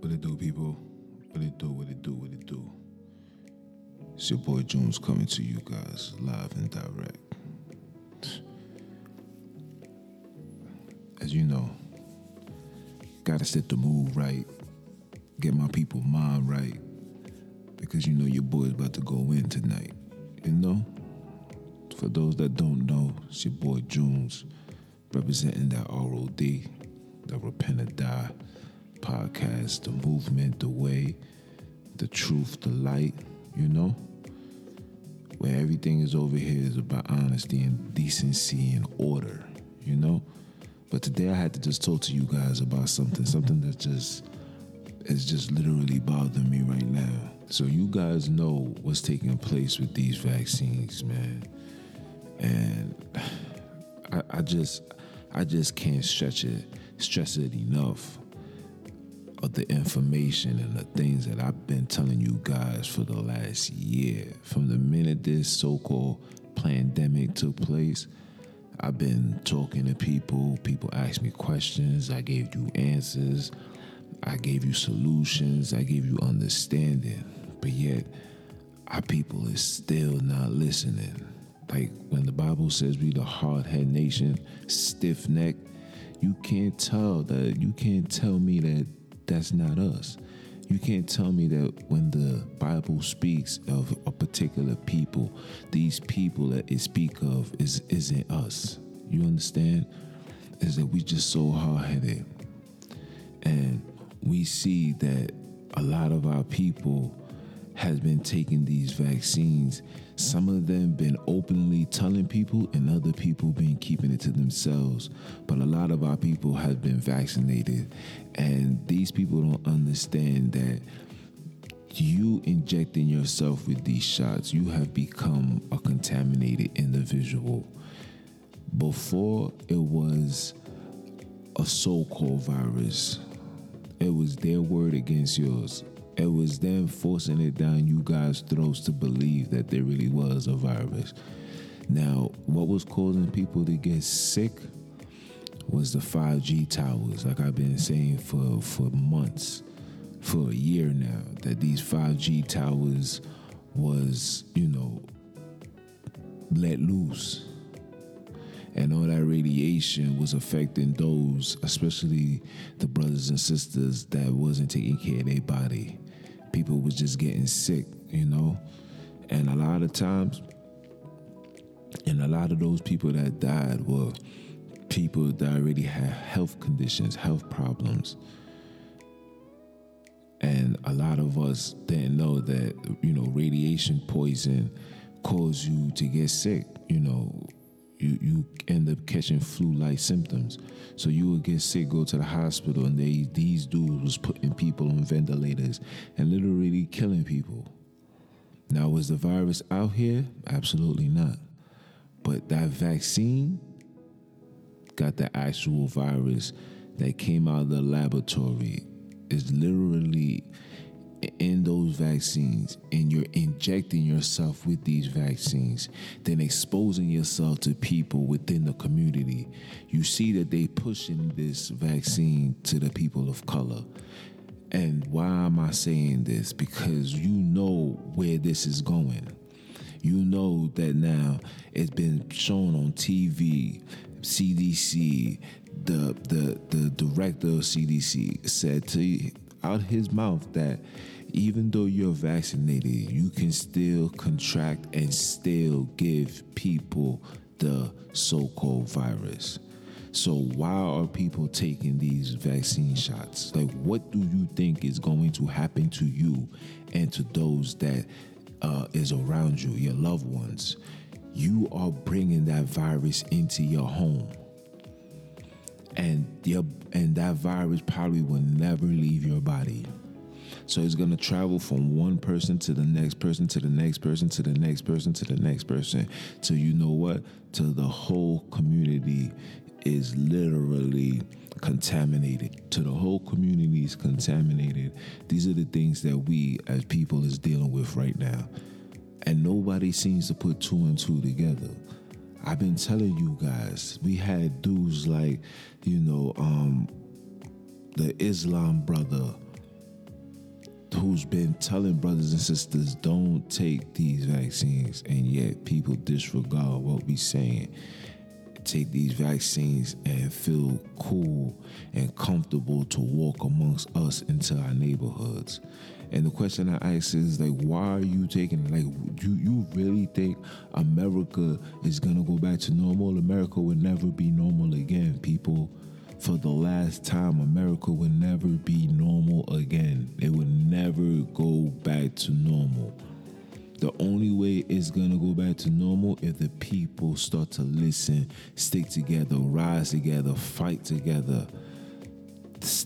What it do, people? What it do, what it do, what it do? It's your boy Jones coming to you guys live and direct. As you know, gotta set the mood right, get my people mind right, because you know your boy's about to go in tonight. You know? For those that don't know, it's your boy Jones representing that ROD, the Repent or Die podcast, the movement, the way, the truth, the light, you know? Where everything is over here is about honesty and decency and order, you know? But today I had to just talk to you guys about something, something that just is just literally bothering me right now. So you guys know what's taking place with these vaccines, man. And I, I just I just can't stretch it stress it enough of the information and the things that I've been telling you guys for the last year. From the minute this so-called pandemic took place, I've been talking to people. People ask me questions. I gave you answers. I gave you solutions. I gave you understanding. But yet, our people is still not listening. Like when the Bible says we the hard head nation, stiff neck, you can't tell that you can't tell me that that's not us. You can't tell me that when the Bible speaks of a particular people, these people that it speak of is isn't us. You understand? Is that we just so hard headed. And we see that a lot of our people has been taking these vaccines. Some of them been openly telling people, and other people been keeping it to themselves. But a lot of our people have been vaccinated, and these people don't understand that you injecting yourself with these shots, you have become a contaminated individual. Before it was a so-called virus, it was their word against yours it was them forcing it down you guys' throats to believe that there really was a virus. Now, what was causing people to get sick was the 5G towers, like I've been saying for, for months, for a year now, that these 5G towers was, you know, let loose. And all that radiation was affecting those, especially the brothers and sisters that wasn't taking care of their body people was just getting sick, you know? And a lot of times, and a lot of those people that died were people that already had health conditions, health problems. And a lot of us didn't know that, you know, radiation poison caused you to get sick, you know, you you end up catching flu-like symptoms. So you would get sick, go to the hospital, and they these dudes was putting people on ventilators and literally killing people. Now, was the virus out here? Absolutely not. But that vaccine got the actual virus that came out of the laboratory is literally in those vaccines and you're injecting yourself with these vaccines, then exposing yourself to people within the community, you see that they pushing this vaccine to the people of color. And why am I saying this? Because you know where this is going. You know that now it's been shown on TV, CDC, the the the director of CDC said to out his mouth that even though you're vaccinated, you can still contract and still give people the so called virus. So, why are people taking these vaccine shots? Like, what do you think is going to happen to you and to those that uh, is around you, your loved ones? You are bringing that virus into your home and your and that virus probably will never leave your body. So it's gonna travel from one person to the next person to the next person to the next person to the next person. So you know what? Till the whole community is literally contaminated. To the whole community is contaminated. These are the things that we as people is dealing with right now. And nobody seems to put two and two together. I've been telling you guys, we had dudes like, you know, um, the Islam brother who's been telling brothers and sisters don't take these vaccines, and yet people disregard what we saying. Take these vaccines and feel cool and comfortable to walk amongst us into our neighborhoods. And the question I ask is like, why are you taking? Like, you you really think America is gonna go back to normal? America will never be normal again, people for the last time, America will never be normal again. It will never go back to normal. The only way it's gonna go back to normal if the people start to listen, stick together, rise together, fight together.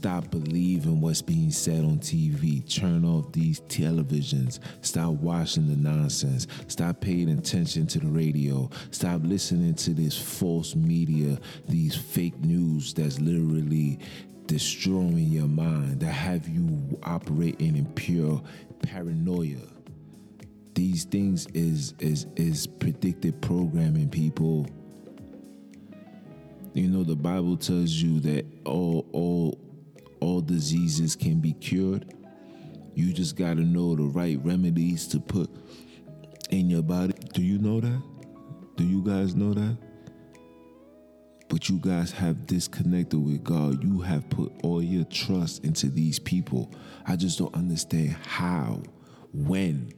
Stop believing what's being said on TV. Turn off these televisions. Stop watching the nonsense. Stop paying attention to the radio. Stop listening to this false media, these fake news that's literally destroying your mind, that have you operating in pure paranoia. These things is is is predicted programming, people. You know the Bible tells you that all all all diseases can be cured. You just got to know the right remedies to put in your body. Do you know that? Do you guys know that? But you guys have disconnected with God. You have put all your trust into these people. I just don't understand how, when.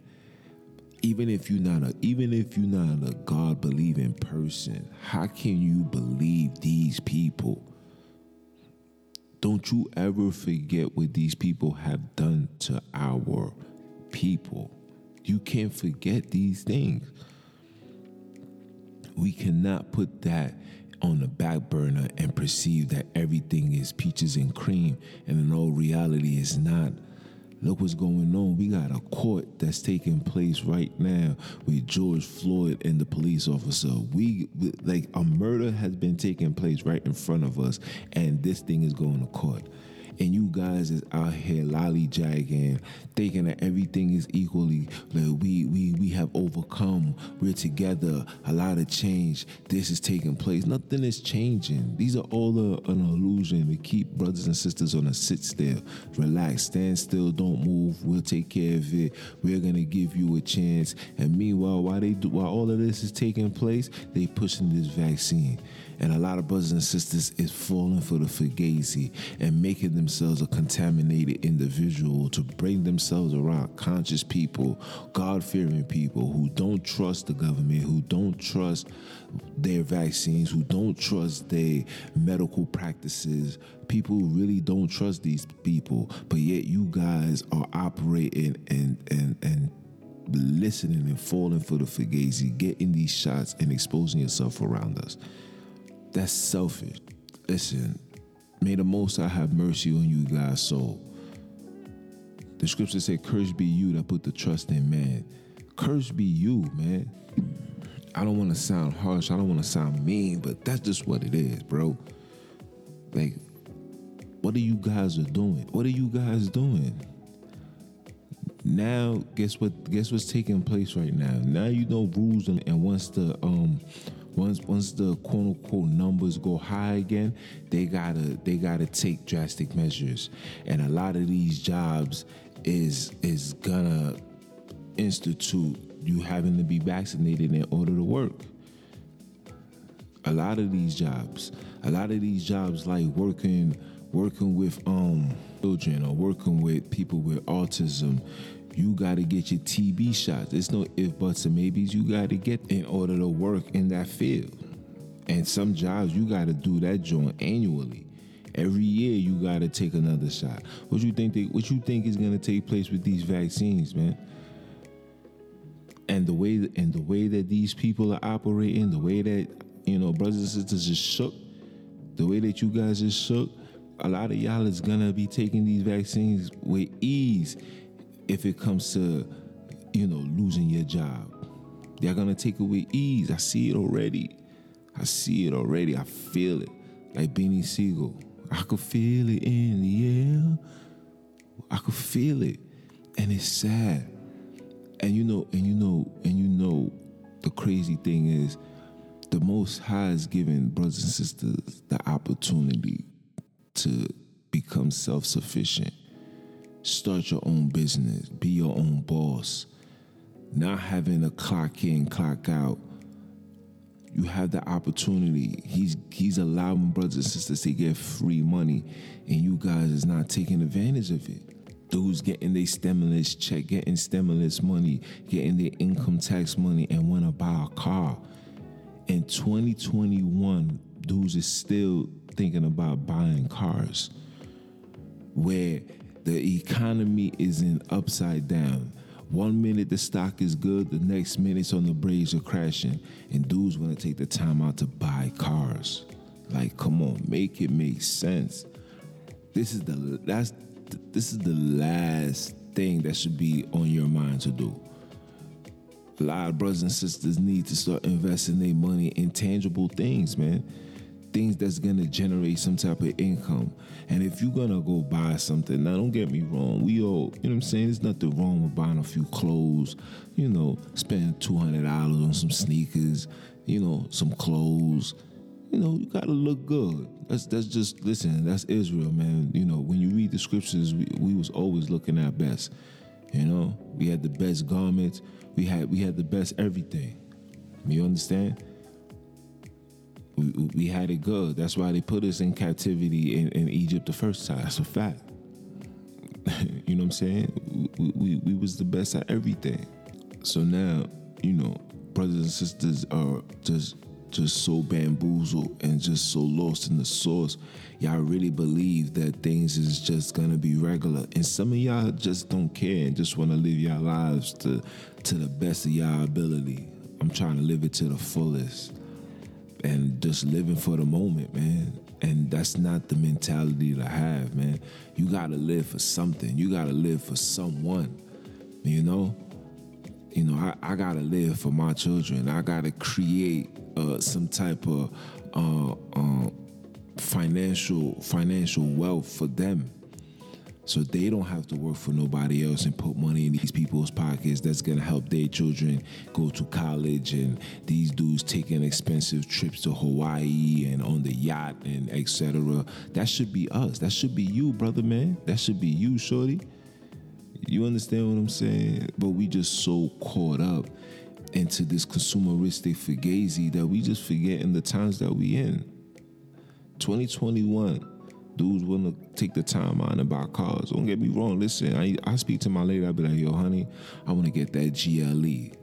Even if you're not a even if you're not a God believing person, how can you believe these people? Don't you ever forget what these people have done to our people. You can't forget these things. We cannot put that on the back burner and perceive that everything is peaches and cream and in all reality it's not. Look what's going on. We got a court that's taking place right now with George Floyd and the police officer. We like a murder has been taking place right in front of us, and this thing is going to court and you guys is out here lollygagging, thinking that everything is equally like we we we have overcome. We're together. A lot of change. This is taking place. Nothing is changing. These are all a, an illusion to keep brothers and sisters on a sit still, relax, stand still, don't move. We'll take care of it. We're gonna give you a chance. And meanwhile, while they do, while all of this is taking place, they pushing this vaccine. And a lot of brothers and sisters is falling for the fugazi and making themselves a contaminated individual to bring themselves around conscious people, God fearing people who don't trust the government, who don't trust their vaccines, who don't trust their medical practices. People really don't trust these people, but yet you guys are operating and and and listening and falling for the fugazi, getting these shots and exposing yourself around us. That's selfish. Listen, may the Most High have mercy on you guys' soul. The scripture say, Cursed be you that put the trust in man. Cursed be you, man. I don't want to sound harsh. I don't want to sound mean, but that's just what it is, bro. Like, what are you guys are doing? What are you guys doing? Now, guess what? Guess what's taking place right now? Now you know rules, and, and once the um once once the quote unquote numbers go high again, they gotta they gotta take drastic measures. And a lot of these jobs is is gonna institute you having to be vaccinated in order to work. A lot of these jobs, a lot of these jobs like working working with um children or working with people with autism, you got to get your TB shots. It's no if, buts, or maybes. You got to get in order to work in that field. And some jobs, you got to do that joint annually. Every year, you got to take another shot. What you think? They, what you think is going to take place with these vaccines, man? And the way and the way that these people are operating, the way that you know brothers and sisters is shook, the way that you guys is shook, a lot of y'all is gonna be taking these vaccines with ease if it comes to, you know, losing your job. They're gonna take it with ease. I see it already. I see it already. I feel it. Like Beanie Sigel. I could feel it in the air. I could feel it. And it's sad. And you know, and you know, and you know, the crazy thing is the most high is giving brothers and sisters the opportunity to become self-sufficient start your own business, be your own boss, not having a clock in, clock out. You have the opportunity. He's he's allowing brothers and sisters to get free money, and you guys is not taking advantage of it. Dudes getting their stimulus check, getting stimulus money, getting their income tax money, and want to buy a car. In 2021, dudes is still thinking about buying cars, where the economy is in upside down. One minute the stock is good, the next minute it's on the bridge of crashing, and dudes want to take the time out to buy cars. Like, come on, make it make sense. This is the that's this is the last thing that should be on your mind to do. A lot of brothers and sisters need to start investing their money in tangible things, man things that's gonna generate some type of income. And if you're gonna go buy something, now don't get me wrong, we all, you know what I'm saying? There's nothing wrong with buying a few clothes, you know, spending two hundred dollars on some sneakers, you know, some clothes. You know, you gotta look good. That's that's just listen. That's Israel, man. You know, when you read the scriptures, we, we was always looking our best. You know, we had the best garments. We had we had the best everything. You understand? We, we had it good. That's why they put us in captivity in, in Egypt the first time. That's a fact. you know what I'm saying? We, we, we was the best at everything. So now, you know, brothers and sisters are just just so bamboozled and just so lost in the source. Y'all really believe that things is just gonna be regular. And some of y'all just don't care and just wanna live your lives to to the best of y'all ability. I'm trying to live it to the fullest and just living for the moment, man. And that's not the mentality to have, man. You gotta live for something. You gotta live for someone. You know? You know, I, I gotta live for my children. I gotta create uh, some type of uh, uh, financial financial wealth for them so they don't have to work for nobody else and put money in these people's pockets that's gonna help their children go to college and these dudes taking expensive trips to Hawaii and on the yacht and etc. That should be us. That should be you, brother man. That should be you, shorty. You understand what I'm saying? But we just so caught up into this consumeristic fugazi that we just forget in the times that we in. 2021 dudes willing to take the time out and buy cars. Don't get me wrong. Listen, I, I speak to my lady. I be like, yo, honey, I want to get that GLE.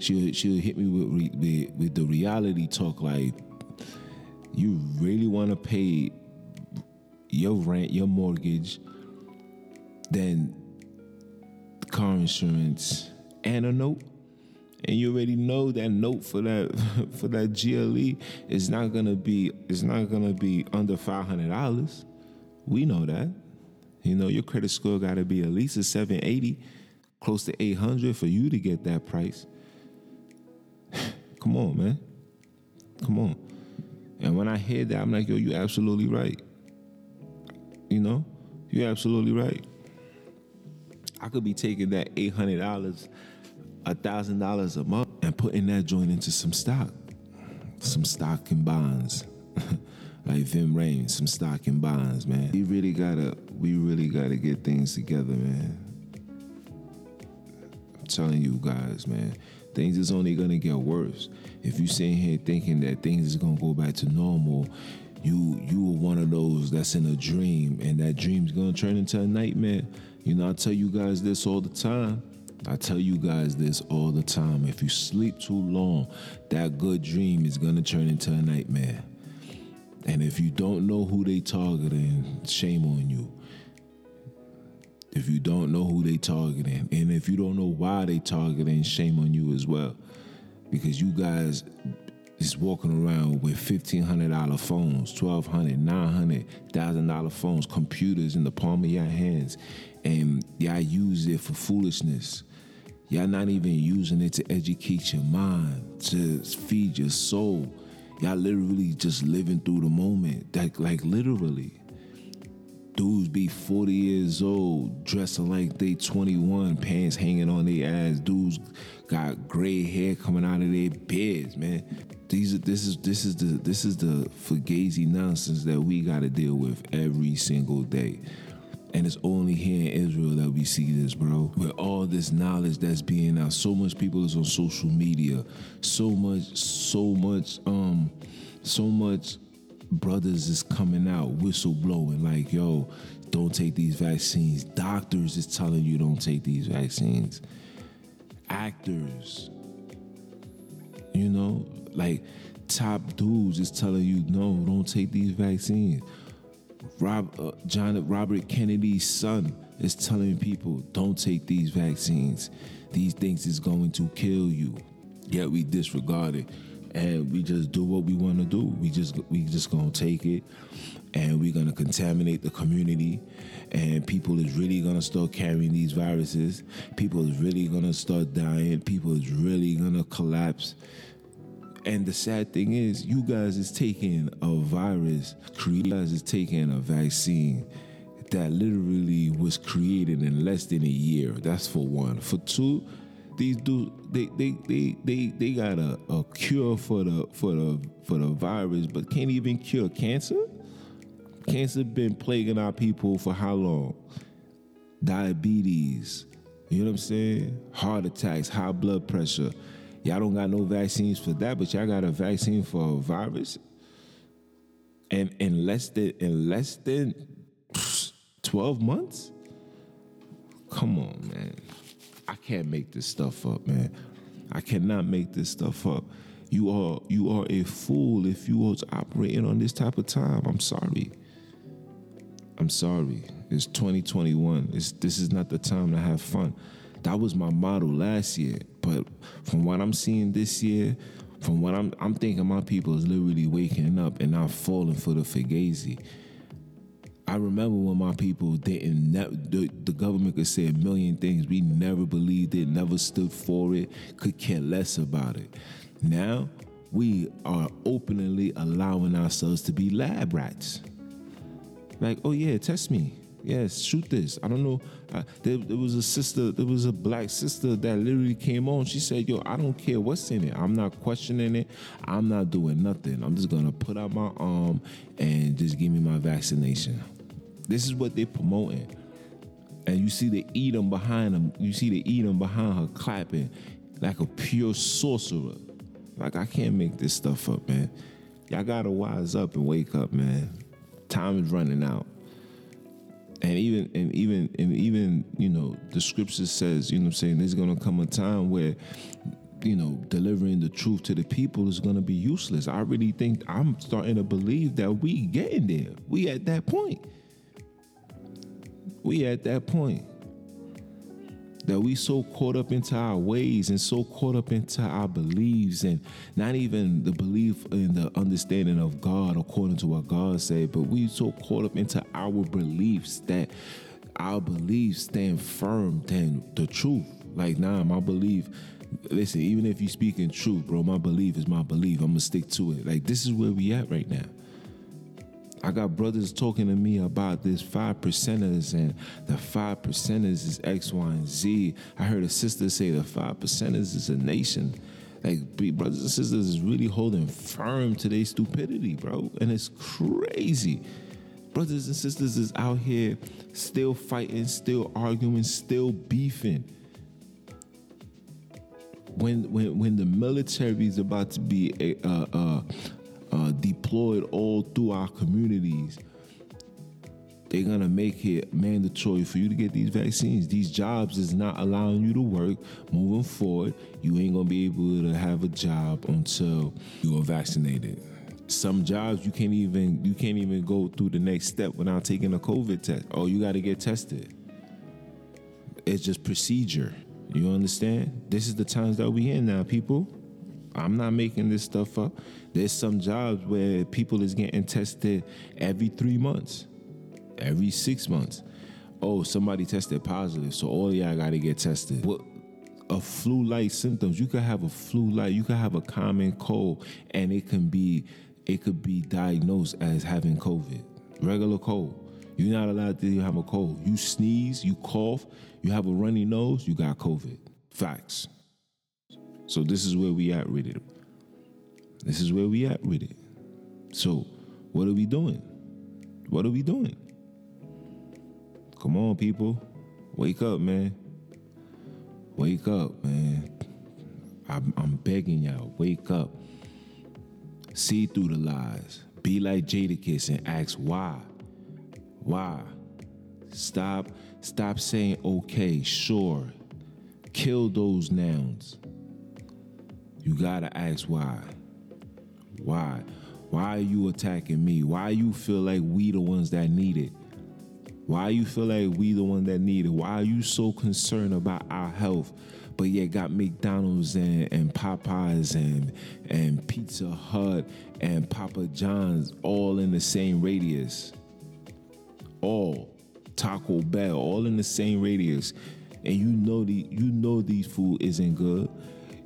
She'll she'll hit me with, with with the reality talk. Like, you really want to pay your rent, your mortgage, then car insurance and a note and you already know that note for that for that GLE is not gonna be it's not gonna be under five hundred dollars. We know that. You know your credit score got to be at least a seven eighty, close to eight hundred for you to get that price. Come on, man. Come on. And when I hear that, I'm like, yo, you absolutely right. You know, you're absolutely right. I could be taking that eight hundred dollars a thousand dollars a month and putting that joint into some stock, some stock and bonds, like Vim Rain, some stock and bonds, man. We really gotta, we really gotta get things together, man. I'm telling you guys, man, things is only gonna get worse. If you sitting here thinking that things is gonna go back to normal, you you are one of those that's in a dream, and that dream's gonna turn into a nightmare. You know, I tell you guys this all the time I tell you guys this all the time. If you sleep too long, that good dream is gonna turn into a nightmare. And if you don't know who they targeting, shame on you. If you don't know who they targeting, and if you don't know why they targeting, shame on you as well. Because you guys is walking around with fifteen hundred dollar phones, twelve hundred, nine hundred, thousand dollar phones, computers in the palm of your hands, and y'all use it for foolishness. Y'all not even using it to educate your mind, to feed your soul. Y'all literally just living through the moment. Like, like literally. Dudes be 40 years old, dressing like they 21, pants hanging on their ass. Dudes got gray hair coming out of their beards, man. These this is this is the this is the fugazi nonsense that we gotta deal with every single day. And it's only here in Israel that we see this, bro. With all this knowledge that's being out, so much people is on social media, so much, so much, um, so much brothers is coming out whistleblowing like, yo, don't take these vaccines. Doctors is telling you don't take these vaccines. Actors, you know, like top dudes is telling you no, don't take these vaccines. Rob, uh, John Robert Kennedy's son is telling people don't take these vaccines. These things is going to kill you. Yet we disregard it and we just do what we want to do. We just we just gonna take it, and we're gonna contaminate the community, and people is really gonna start carrying these viruses. People is really gonna start dying. People is really gonna collapse. And the sad thing is, you guys is taking a virus, you guys is taking a vaccine that literally was created in less than a year. That's for one. For two, these dudes they they they they, they got a, a cure for the for the for the virus, but can't even cure cancer. Cancer been plaguing our people for how long? Diabetes, you know what I'm saying? Heart attacks, high blood pressure. Y'all don't got no vaccines for that, but y'all got a vaccine for a virus. And in less than in less than 12 months? Come on, man. I can't make this stuff up, man. I cannot make this stuff up. You are you are a fool if you was operating on this type of time. I'm sorry. I'm sorry. It's 2021. It's, this is not the time to have fun. That was my model last year, but from what I'm seeing this year, from what I'm I'm thinking my people is literally waking up and not falling for the fugazi. I remember when my people didn't. The, the government could say a million things. We never believed it, never stood for it, could care less about it. Now we are openly allowing ourselves to be lab rats. Like, oh yeah, test me. Yes, shoot this. I don't know. Uh, there, there, was a sister, there was a black sister that literally came on. She said, Yo, I don't care what's in it. I'm not questioning it. I'm not doing nothing. I'm just going to put out my arm and just give me my vaccination. This is what they're promoting. And you see the Edom behind them. You see the Edom behind her clapping like a pure sorcerer. Like I can't make this stuff up, man. Y'all gotta wise up and wake up, man. Time is running out. And even and even and even, you know, the scripture says, you know I'm saying, there's gonna come a time where you know, delivering the truth to the people is going to be useless. I really think I'm starting to believe that we getting there. We at that point. We at that point that we so caught up into our ways and so caught up into our beliefs and not even the belief in the understanding of God according to what God said, but we so caught up into our beliefs that our beliefs stand firm than the truth. Like, nah, my belief, listen, even if you speak in truth, bro, my belief is my belief. I'm gonna stick to it. Like, this is where we at right now. I got brothers talking to me about this five percenters and the five percenters is X, Y, and Z. I heard a sister say the five percenters is a nation. Like brothers and sisters is really holding firm to their stupidity, bro. And it's crazy. Brothers and sisters is out here still fighting, still arguing, still beefing. When when when the military is about to be a, uh, uh, uh, deployed all through our communities, they're gonna make it mandatory for you to get these vaccines. These jobs is not allowing you to work moving forward. You ain't gonna be able to have a job until you are vaccinated. Some jobs you can't even you can't even go through the next step without taking a COVID test. Oh, you got to get tested. It's just procedure. You understand? This is the times that we in now, people. I'm not making this stuff up. There's some jobs where people is getting tested every three months, every six months. Oh, somebody tested positive, so all y'all gotta get tested. What a flu-like symptoms. You could have a flu-like, you could have a common cold, and it can be it could be diagnosed as having COVID. Regular cold. You're not allowed to have a cold. You sneeze, you cough, you have a runny nose, you got COVID. Facts. So this is where we at with it. This is where we at with it. So what are we doing? What are we doing? Come on, people. Wake up, man. Wake up, man. I'm, begging y'all, wake up. See through the lies. Be like Jadakiss and ask why. Why? Stop, stop saying okay, sure. Kill those nouns. You gotta ask why. Why? Why are you attacking me? Why you feel like we the ones that need it? Why you feel like we the one that need it? Why are you so concerned about our health, but yet got McDonald's and, and Popeyes and and Pizza Hut and Papa John's all in the same radius? All Taco Bell, all in the same radius, and you know the you know these food isn't good.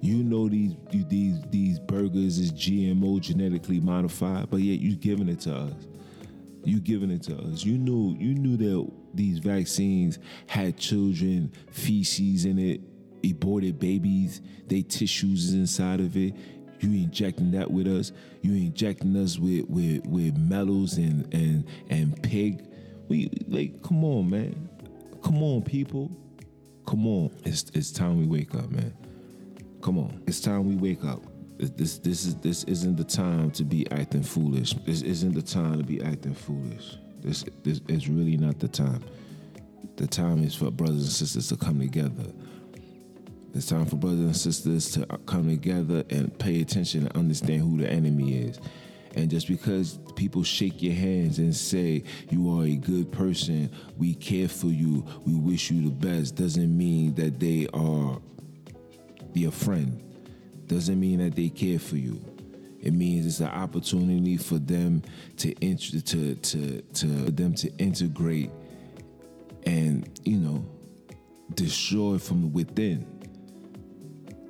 You know these these these burgers is GMO genetically modified, but yet you giving it to us. You giving it to us. You knew you knew that these vaccines had children feces in it, aborted babies, they tissues inside of it. You injecting that with us. You injecting us with with with metals and and and pig. We like come on, man. Come on, people. Come on. It's it's time we wake up, man. Come on. It's time we wake up. This this is this isn't the time to be acting foolish. This isn't the time to be acting foolish. This this is really not the time. The time is for brothers and sisters to come together. It's time for brothers and sisters to come together and pay attention and understand who the enemy is. And just because people shake your hands and say you are a good person, we care for you, we wish you the best, doesn't mean that they are your friend doesn't mean that they care for you. It means it's an opportunity for them to int- to to to them to integrate and you know destroy from within.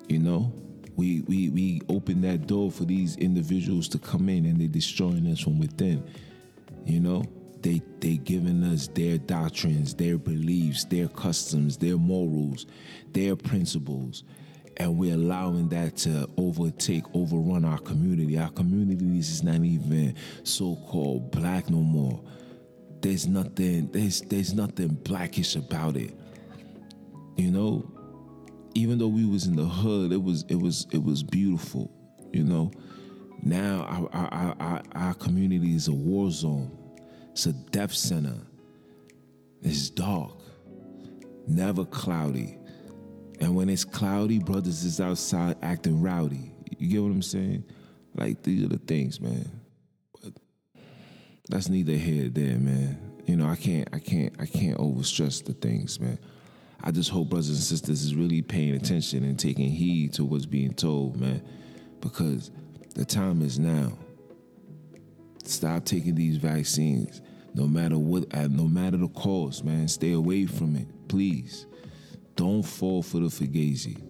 You know, we we we open that door for these individuals to come in and they're destroying us from within. You know, they they giving us their doctrines, their beliefs, their customs, their morals, their principles and we're allowing that to overtake, overrun our community. Our community is not even so-called black no more. There's nothing, there's there's nothing blackish about it. You know, even though we was in the hood, it was it was it was beautiful. You know, now our our our, our community is a war zone. It's a death center. It's dark, never cloudy and when it's cloudy, brothers is outside acting rowdy. You get what I'm saying? Like these are the things, man. But that's neither here nor there, man. You know, I can't, I can't, I can't overstress the things, man. I just hope brothers and sisters is really paying attention and taking heed to what's being told, man, because the time is now. Stop taking these vaccines, no matter what, no matter the cost, man. Stay away from it, please. Don't fall for the fugazi.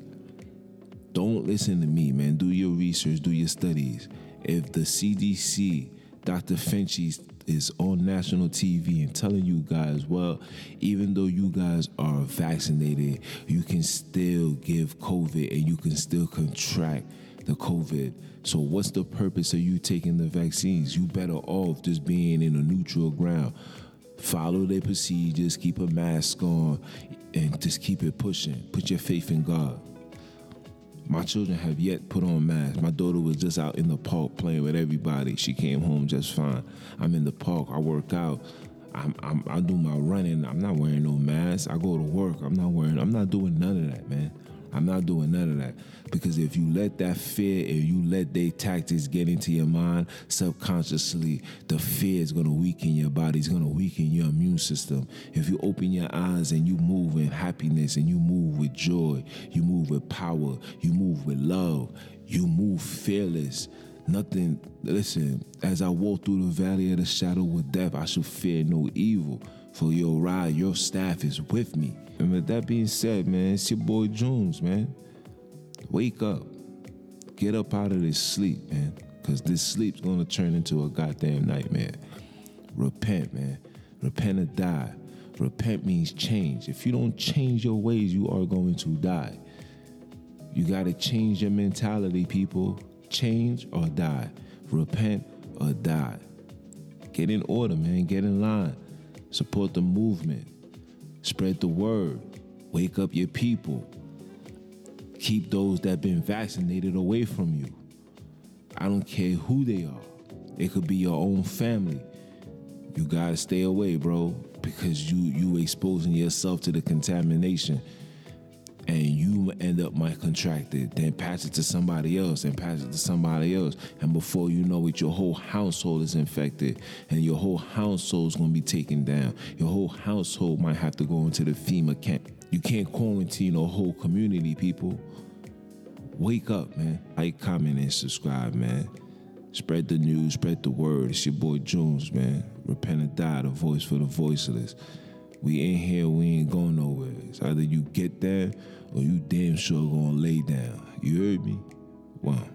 Don't listen to me, man. Do your research, do your studies. If the CDC, Dr. Fauci is on national TV and telling you guys, well, even though you guys are vaccinated, you can still give COVID and you can still contract the COVID. So what's the purpose of you taking the vaccines? You better off just being in a neutral ground. Follow their procedures, keep a mask on, and just keep it pushing. Put your faith in God. My children have yet put on masks. My daughter was just out in the park playing with everybody. She came home just fine. I'm in the park. I work out. I'm, I'm, I do my running. I'm not wearing no mask. I go to work. I'm not wearing. I'm not doing none of that, man. I'm not doing none of that. Because if you let that fear and you let their tactics get into your mind subconsciously, the fear is gonna weaken your body, it's gonna weaken your immune system. If you open your eyes and you move in happiness and you move with joy, you move with power, you move with love, you move fearless. Nothing, listen, as I walk through the valley of the shadow of death, I shall fear no evil. For your ride, your staff is with me. And with that being said, man, it's your boy Jones, man. Wake up. Get up out of this sleep, man. Cause this sleep's gonna turn into a goddamn nightmare. Repent, man. Repent or die. Repent means change. If you don't change your ways, you are going to die. You gotta change your mentality, people. Change or die. Repent or die. Get in order, man. Get in line. Support the movement. Spread the word. Wake up your people. Keep those that been vaccinated away from you. I don't care who they are. It could be your own family. You gotta stay away, bro, because you you exposing yourself to the contamination and you end up might contract it, then pass it to somebody else, and pass it to somebody else, and before you know it, your whole household is infected, and your whole household is gonna be taken down. Your whole household might have to go into the FEMA camp. You can't quarantine a whole community, people. Wake up, man. Like, comment, and subscribe, man. Spread the news, spread the word. It's your boy Jones, man. Repent and die, the voice for the voiceless. We ain't here, we ain't going nowhere. It's either you get there or you damn sure gonna lay down. You heard me? Wow.